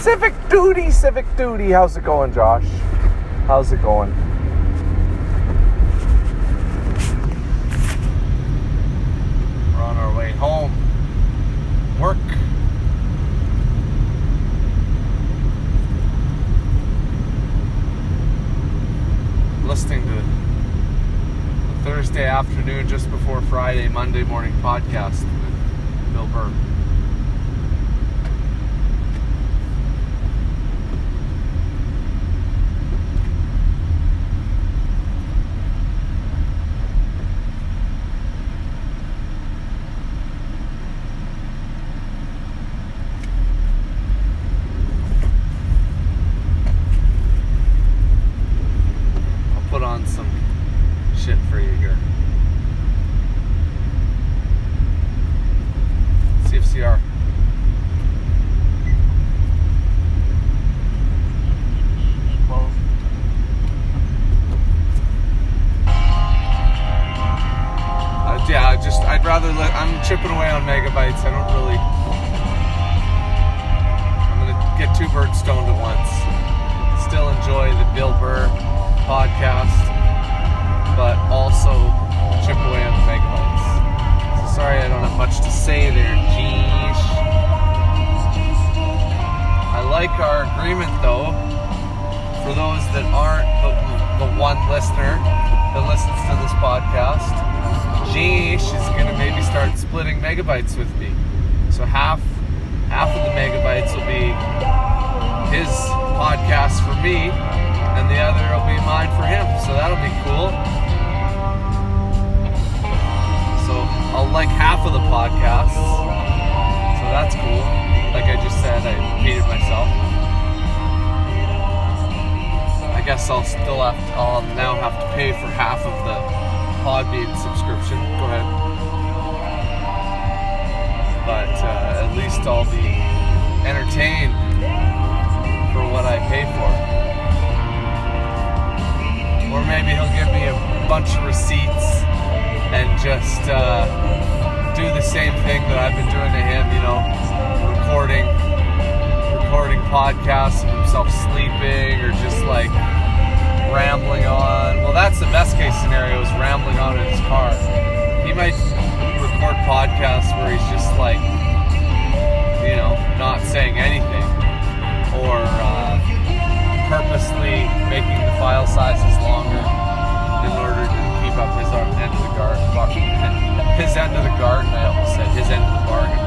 Civic duty, civic duty. How's it going, Josh? How's it going? We're on our way home. Work. Listening to the Thursday afternoon, just before Friday, Monday morning podcast with Bill Burr. I'll put on some shit for you here. CFCR. Uh, yeah, just I'd rather let I'm chipping away on megabytes. I don't really. I'm gonna get two birds stoned at once. Still enjoy the Bill Burr podcast, but also chip away on megabytes. So sorry I don't have much to say there, geesh. I like our agreement though. For those that aren't the, the one listener that listens to this podcast, Jeesh is gonna maybe start splitting megabytes with me. So half half of the megabytes will be his podcast for me, and the other will be mine for him. So that'll be cool. So I'll like half of the podcasts. So that's cool. Like I just said, I repeated myself. I guess I'll still have to, I'll now have to pay for half of the Podbean subscription. Go ahead. But uh, at least I'll be entertained for what I pay for. Or maybe he'll give me a bunch of receipts and just uh, do the same thing that I've been doing to him, you know, recording recording podcasts of himself sleeping or just like rambling on. Well, that's the best case scenario is rambling on in his car. He might record podcasts where he's just like, you know, not saying anything or uh, purposely making the file sizes longer in order to keep up his end of the garden. His end of the garden, I almost said, his end of the bargain.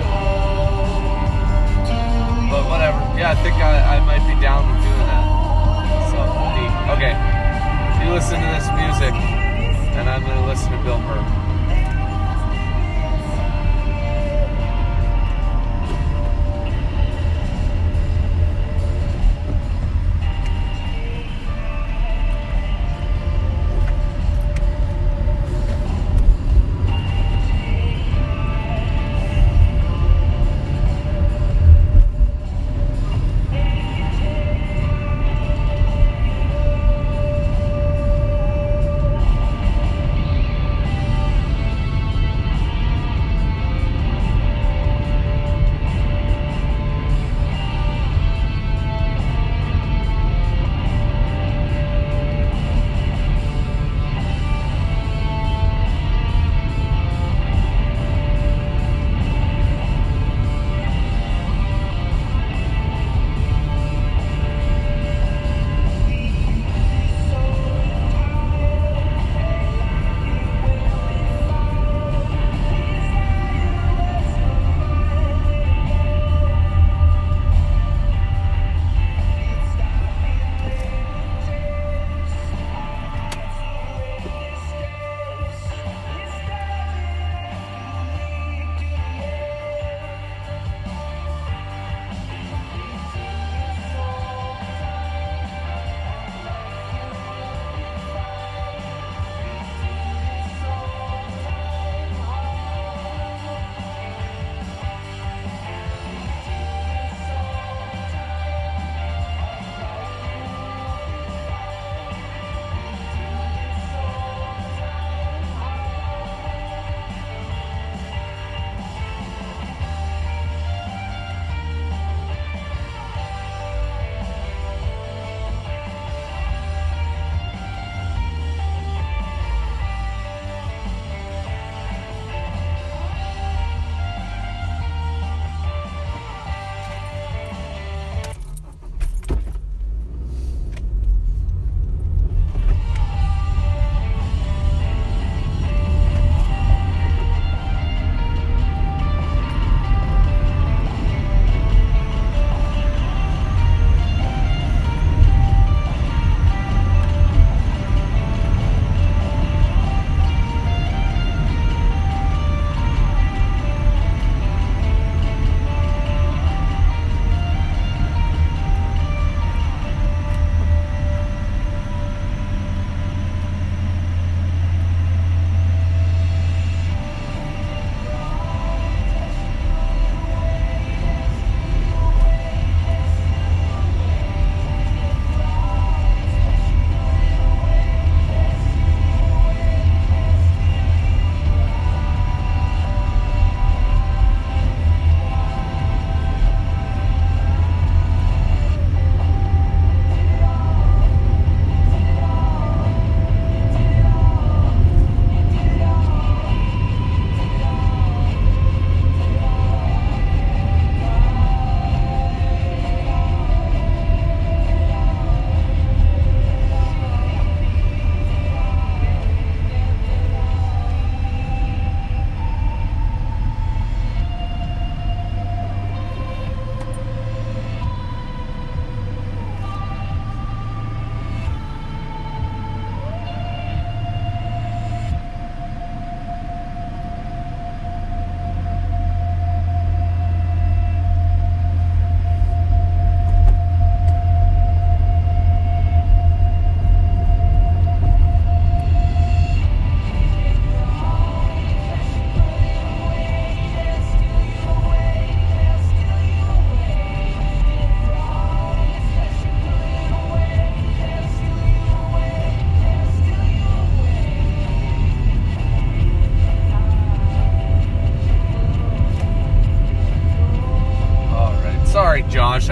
But whatever. Yeah, I think I, I might be down with doing that. So. Okay. You listen to this music, and I'm going to listen to Bill Burr.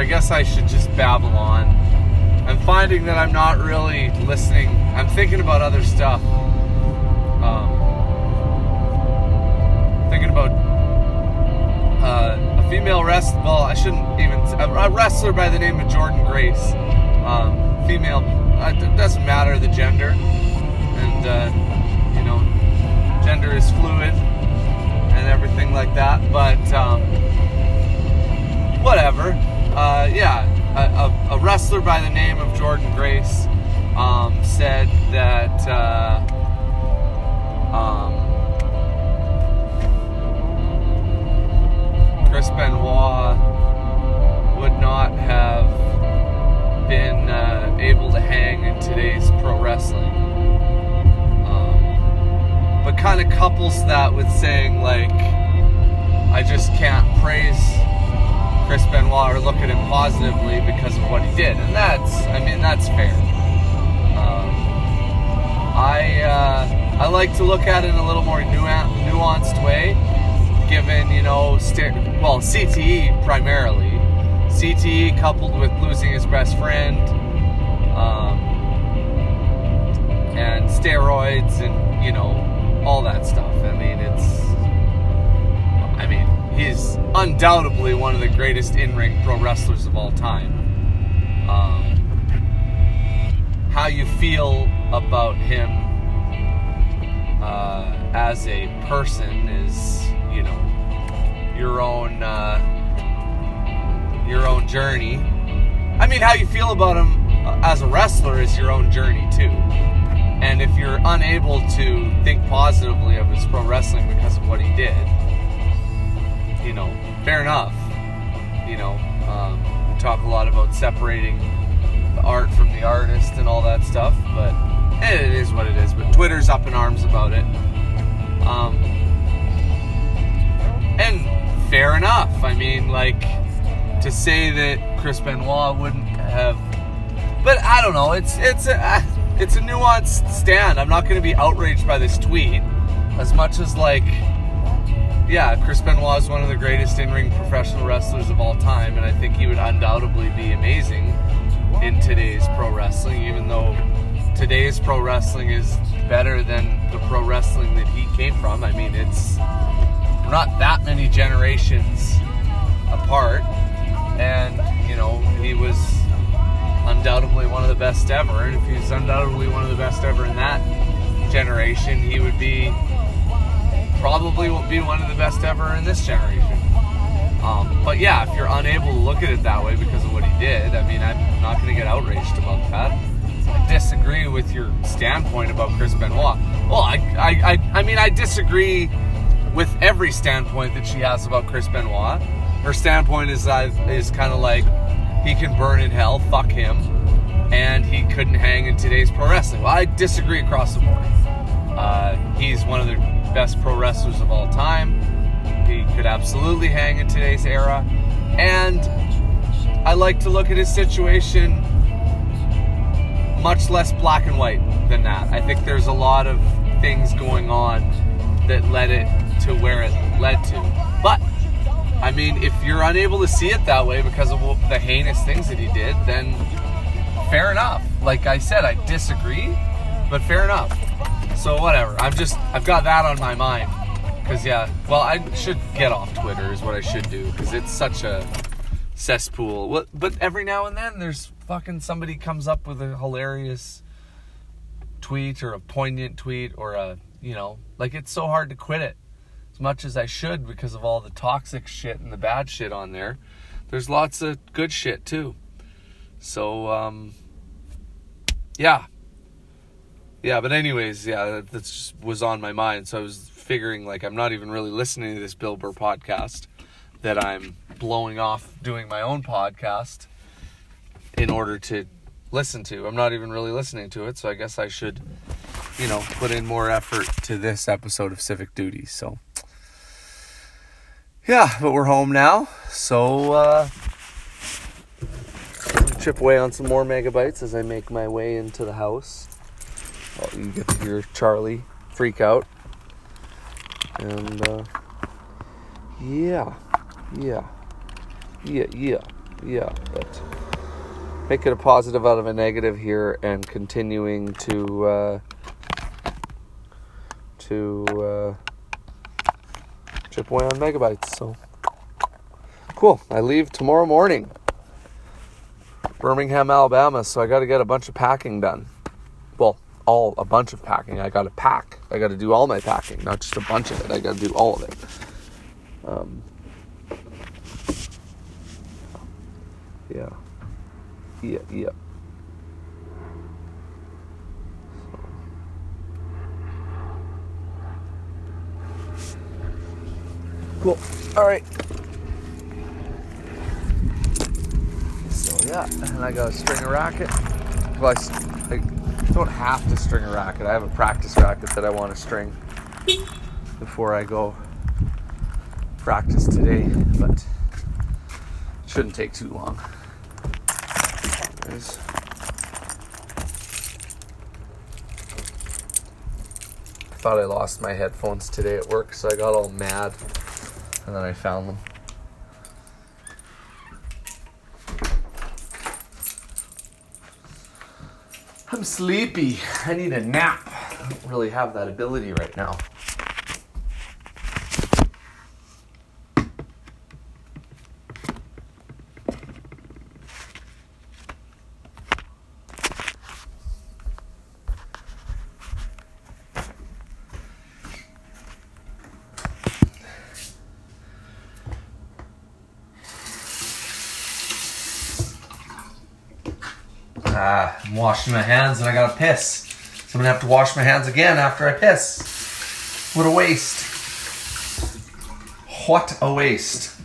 I guess I should just babble on. I'm finding that I'm not really listening. I'm thinking about other stuff. Um, thinking about uh, a female wrestler. Well, I shouldn't even. A wrestler by the name of Jordan Grace. Um, female. Uh, it doesn't matter the gender, and uh, you know, gender is fluid and everything like that. Wrestler by the name of Jordan Grace um, said that. Uh, um, Chris Benoit would not have been uh, able to hang in today's pro wrestling. Um, but kind of couples that with saying, like, I just can't praise Chris Benoit or look at him positively because of what he did. And that's, I mean, that's fair. Um, I, uh, I like to look at it in a little more nuanced way, given, you know, st- well, CTE primarily. CTE coupled with losing his best friend, um, and steroids, and, you know, all that stuff. I mean, it's. He's undoubtedly one of the greatest in ring pro wrestlers of all time. Um, how you feel about him uh, as a person is, you know, your own uh, your own journey. I mean, how you feel about him as a wrestler is your own journey too. And if you're unable to think positively of his pro wrestling because of what he did, you know, fair enough. You know, um, we talk a lot about separating the art from the artist and all that stuff, but it is what it is. But Twitter's up in arms about it. Um, and fair enough. I mean, like, to say that Chris Benoit wouldn't have. But I don't know. It's it's a it's a nuanced stand. I'm not going to be outraged by this tweet as much as like, yeah, Chris Benoit is one of the greatest in-ring professional wrestlers of all time, and I think he would undoubtedly be amazing in today's pro wrestling, even though today's pro wrestling is better than the pro wrestling that he came from. I mean, it's not that many generations apart, and you know, he was undoubtedly one of the best ever. And if he's undoubtedly one of the best ever in that generation, he would be probably will be one of the best ever in this generation. Um, but yeah, if you're unable to look at it that way because of what he did, I mean, I'm not going to get outraged about that I disagree with your standpoint about Chris Benoit. Well, I, I, I, I mean, I disagree with every standpoint that she has about Chris Benoit. Her standpoint is uh, is kind of like he can burn in hell, fuck him, and he couldn't hang in today's pro wrestling. Well, I disagree across the board. Uh, he's one of the best pro wrestlers of all time. He could absolutely hang in today's era, and I like to look at his situation much less black and white than that. I think there's a lot of things going on that led it to where it led to. But I mean, if you're unable to see it that way because of the heinous things that he did, then fair enough. Like I said, I disagree, but fair enough. So whatever. I've just I've got that on my mind. Cause yeah, well I should get off Twitter is what I should do because it's such a cesspool. But every now and then there's fucking somebody comes up with a hilarious tweet or a poignant tweet or a, you know, like it's so hard to quit it as much as I should because of all the toxic shit and the bad shit on there. There's lots of good shit too. So, um, yeah. Yeah, but anyways, yeah, that just was on my mind. So I was figuring like I'm not even really listening to this Bill Burr podcast that I'm blowing off doing my own podcast in order to listen to. I'm not even really listening to it, so I guess I should, you know, put in more effort to this episode of Civic Duty. So, yeah, but we're home now, so uh, chip away on some more megabytes as I make my way into the house. You get to hear Charlie freak out, and uh, yeah. Yeah. Yeah, yeah. yeah, but make it a positive out of a negative here and continuing to uh, to uh, chip away on megabytes. So cool. I leave tomorrow morning, Birmingham, Alabama. So I got to get a bunch of packing done. Well, all a bunch of packing. I got to pack. I got to do all my packing, not just a bunch of it. I got to do all of it. Um, yeah, yeah, yeah. Cool. All right. So yeah, and I got to string a racket. Well, I don't have to string a racket. I have a practice racket that I want to string before I go practice today, but it shouldn't take too long. There's thought I lost my headphones today at work, so I got all mad and then I found them. I'm sleepy. I need a nap. I don't really have that ability right now. Ah, I'm washing my hands and I gotta piss. So I'm gonna have to wash my hands again after I piss. What a waste. What a waste.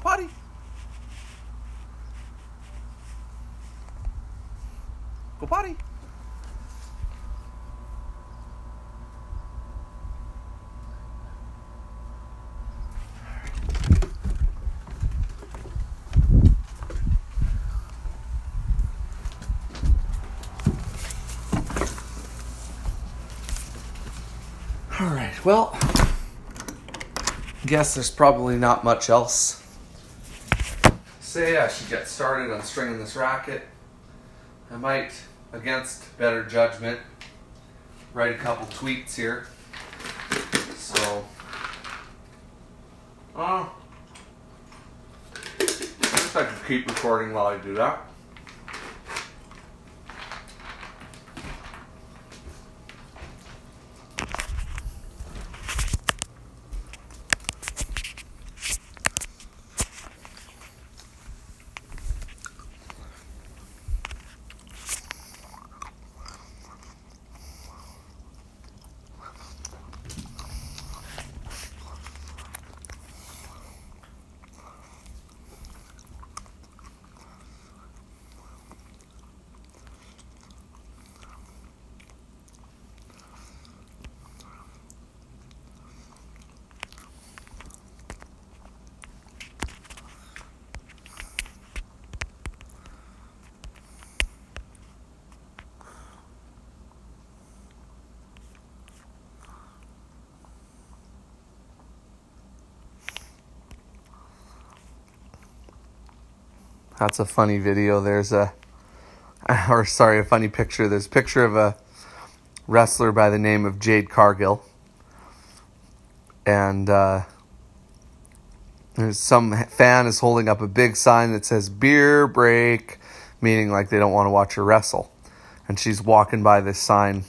Go potty. Go potty. All right. Well, guess there's probably not much else. Say I should get started on stringing this racket. I might, against better judgment, write a couple tweets here. So, uh, I guess I could keep recording while I do that. That's a funny video. There's a, or sorry, a funny picture. There's a picture of a wrestler by the name of Jade Cargill. And uh, there's some fan is holding up a big sign that says beer break, meaning like they don't want to watch her wrestle. And she's walking by this sign,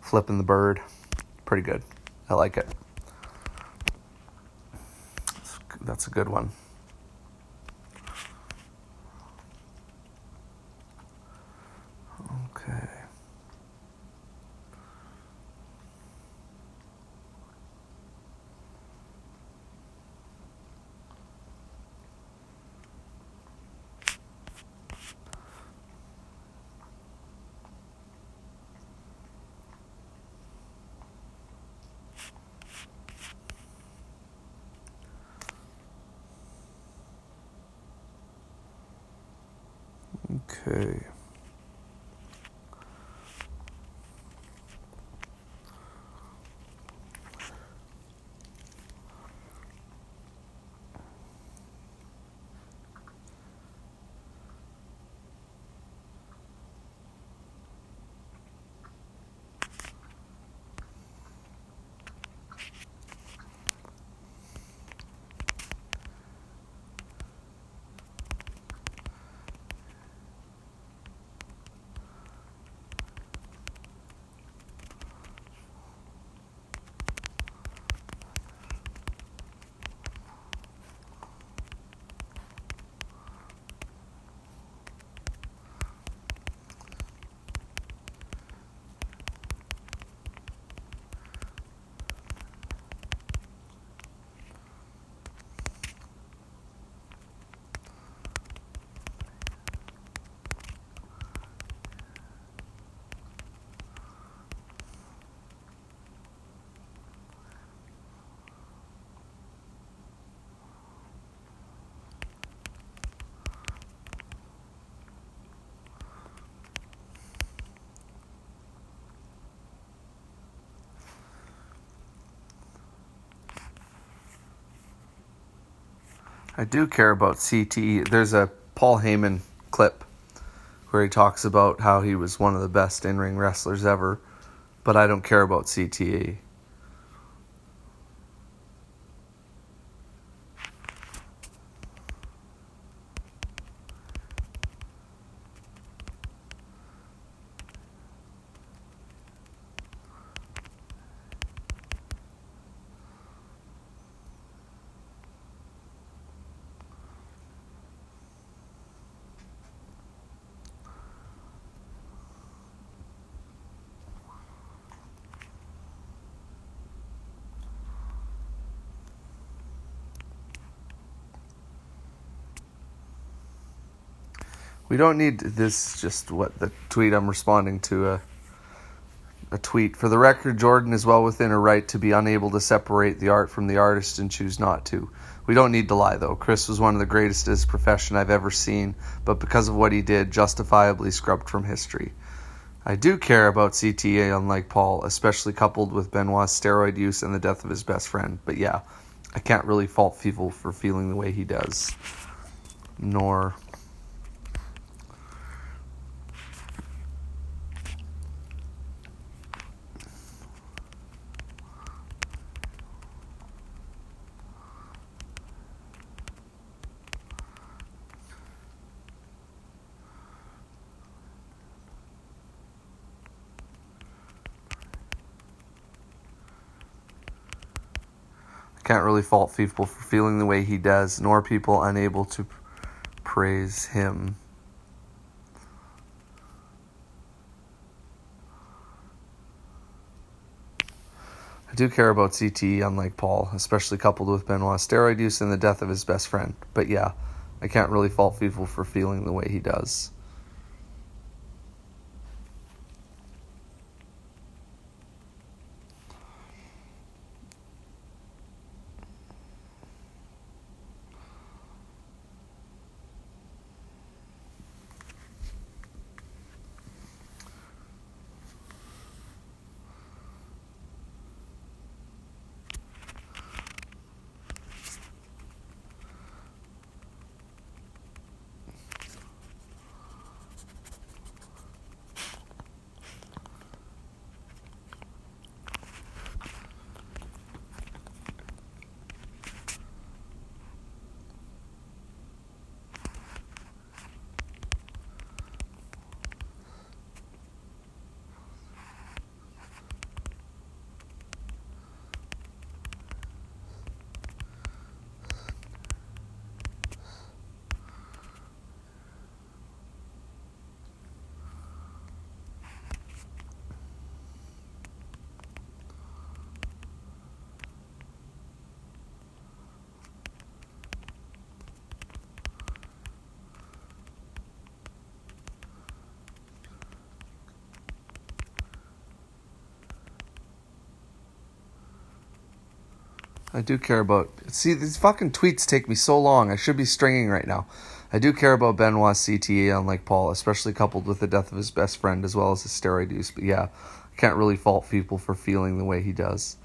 flipping the bird. Pretty good. I like it. That's a good one. I do care about CTE. There's a Paul Heyman clip where he talks about how he was one of the best in ring wrestlers ever, but I don't care about CTE. We don't need this. Just what the tweet I'm responding to a a tweet. For the record, Jordan is well within her right to be unable to separate the art from the artist and choose not to. We don't need to lie though. Chris was one of the greatest in his profession I've ever seen, but because of what he did, justifiably scrubbed from history. I do care about CTE, unlike Paul, especially coupled with Benoit's steroid use and the death of his best friend. But yeah, I can't really fault people for feeling the way he does. Nor I can't really fault people for feeling the way he does, nor people unable to praise him. I do care about CTE, unlike Paul, especially coupled with Benoit's steroid use and the death of his best friend. But yeah, I can't really fault people for feeling the way he does. I do care about. See, these fucking tweets take me so long. I should be stringing right now. I do care about Benoit's CTE, unlike Paul, especially coupled with the death of his best friend as well as his steroid use. But yeah, I can't really fault people for feeling the way he does.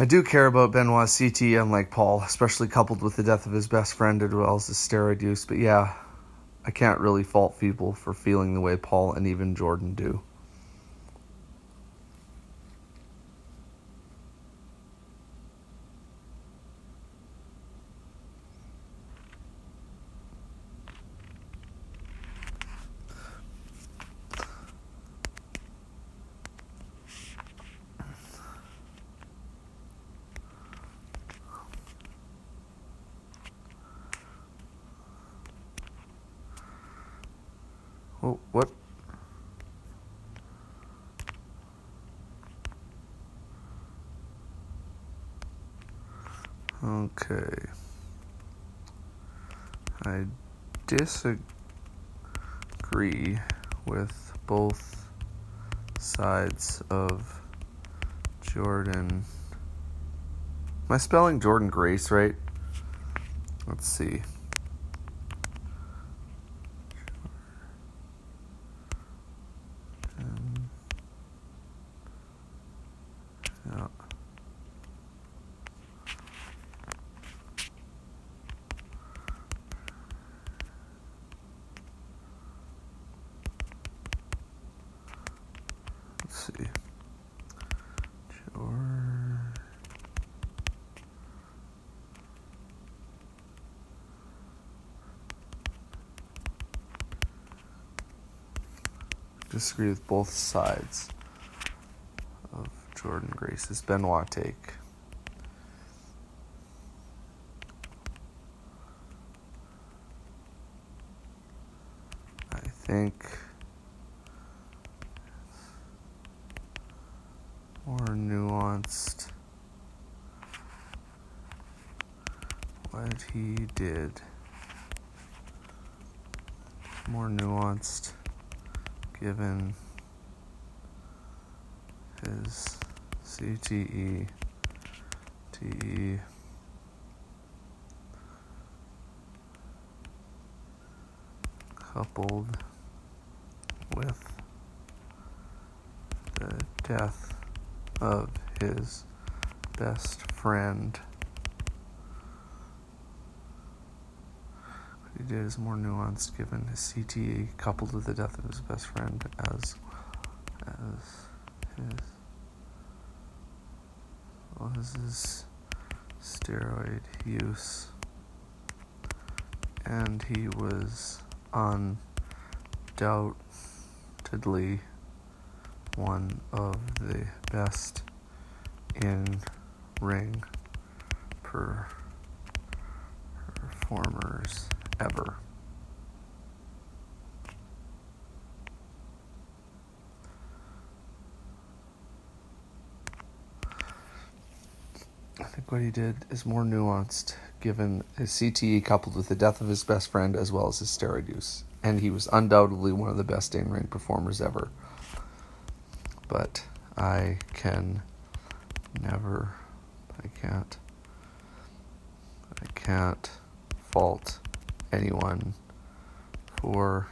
I do care about Benoit's CT, unlike Paul, especially coupled with the death of his best friend as well as his steroid use. But yeah, I can't really fault people for feeling the way Paul and even Jordan do. Oh, what? Okay. I disagree with both sides of Jordan. Am I spelling Jordan Grace right? Let's see. Disagree with both sides of Jordan Grace's Benoit take. I think more nuanced what he did. More nuanced given his CTE, TE, coupled with the death of his best friend. Is more nuanced given his CTE coupled with the death of his best friend as as his well as his steroid use. And he was undoubtedly one of the best in ring per performers ever. I think what he did is more nuanced given his CTE coupled with the death of his best friend as well as his steroid use. And he was undoubtedly one of the best in ring performers ever. But I can never, I can't, I can't fault anyone for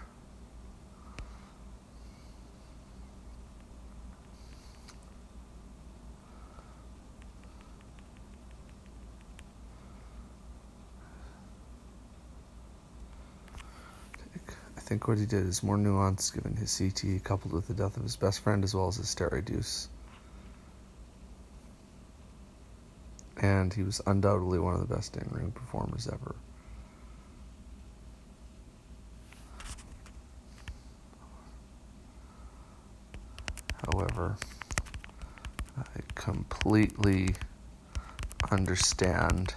I think what he did is more nuanced given his CTE coupled with the death of his best friend as well as his steroid use. And he was undoubtedly one of the best in ring performers ever. However, I completely understand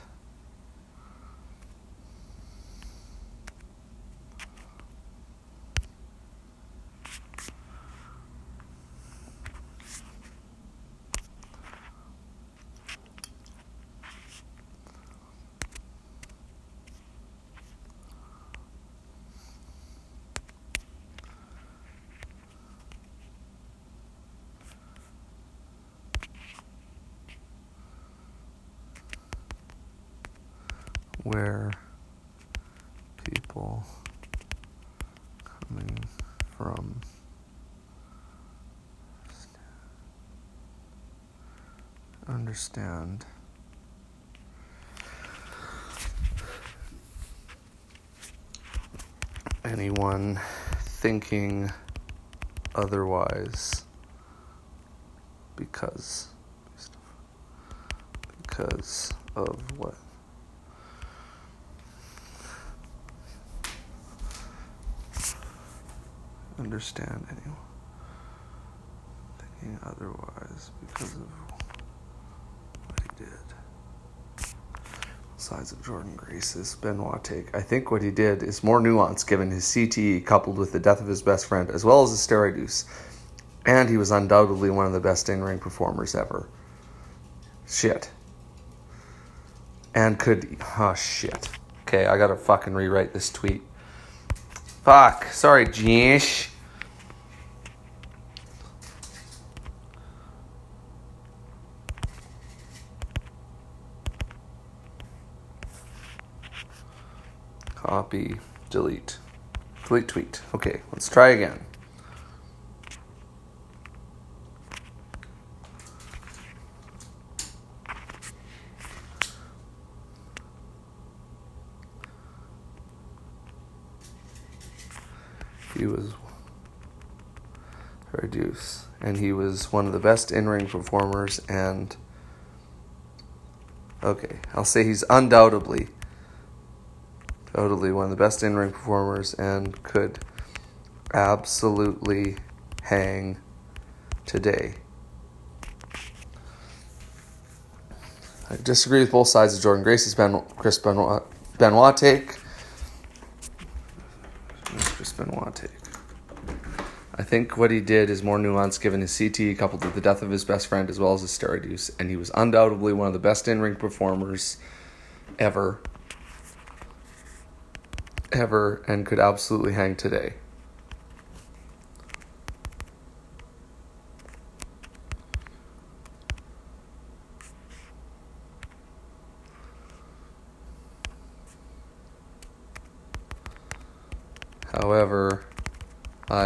where people coming from. Understand. Anyone thinking otherwise because because of what understand anyone thinking otherwise because of what he did. Sides of Jordynne Grace's Benoit take. I think what he did is more nuanced given his CTE coupled with the death of his best friend, as well as his steroid use. And he was undoubtedly one of the best in ring performers ever. Shit. And could. Oh, shit. Okay, I gotta fucking rewrite this tweet. Fuck. Sorry, Jeesh. Copy, delete. Delete tweet. Okay, let's try again. He was reduce, and he was one of the best in-ring performers. And okay, I'll say he's undoubtedly totally one of the best in ring performers and could absolutely hang today. I disagree with both sides of Jordynne Grace's ben, Chris Benoit, Benoit take. Chris Benoit take. I think what he did is more nuanced given his CT coupled with the death of his best friend as well as his steroid use, and he was undoubtedly one of the best in ring performers ever ever and could absolutely hang today. However,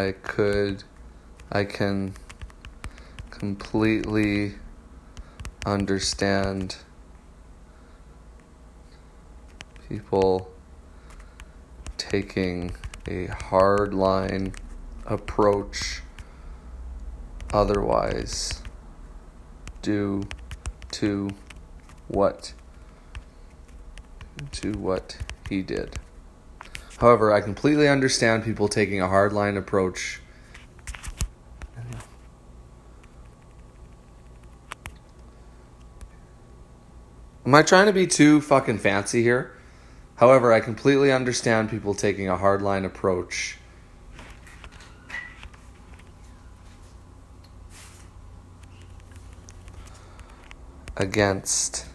I could, I can completely understand people taking a hard line approach otherwise due to what to what he did. However, I completely understand people taking a hardline approach. Am I trying to be too fucking fancy here? However, I completely understand people taking a hardline approach. Against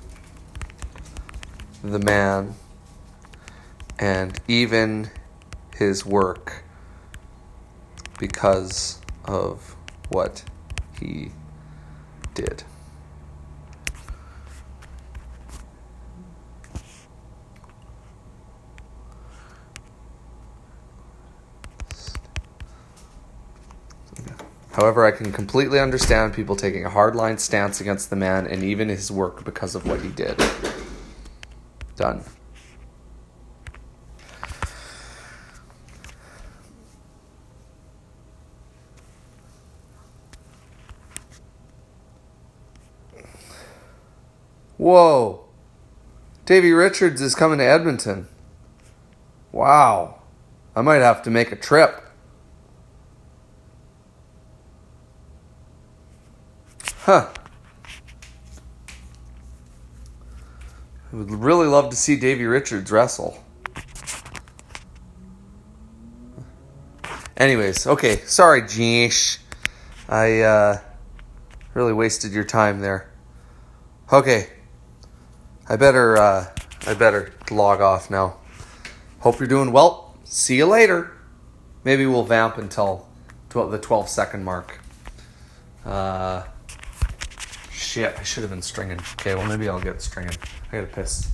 the man and even his work because of what he did. However, I can completely understand people taking a hardline stance against the man and even his work because of what he did. Done. Whoa. Davey Richards is coming to Edmonton. Wow. I might have to make a trip. Huh. I would really love to see Davey Richards wrestle. Anyways, okay. Sorry, Jeesh. I uh, really wasted your time there. Okay. I better uh, I better log off now. Hope you're doing well. See you later. Maybe we'll vamp until the 12 second mark. Uh, shit, I should have been stringing. Okay, well maybe I'll get stringing. I gotta piss.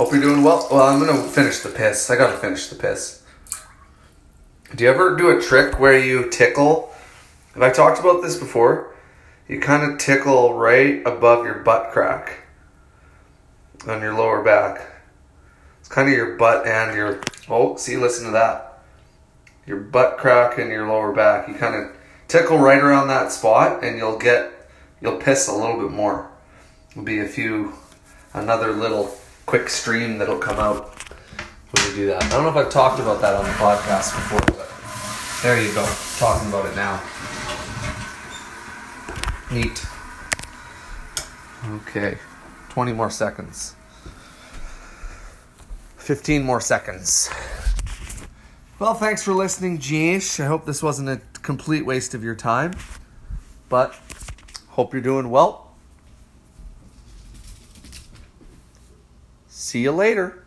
Hope you're doing well. Well, I'm gonna finish the piss. I gotta finish the piss. Do you ever do a trick where you tickle? Have I talked about this before? You kind of tickle right above your butt crack on your lower back. It's kind of your butt and your. Oh, see, listen to that. Your butt crack and your lower back. You kind of tickle right around that spot, and you'll get. You'll piss a little bit more. Will be a few. Another little quick stream that'll come out when we do that. I don't know if I've talked about that on the podcast before, but there you go. Talking about it now. Neat. Okay. 20 more seconds. 15 more seconds. Well, thanks for listening, Jeesh. I hope this wasn't a complete waste of your time, but hope you're doing well. See you later.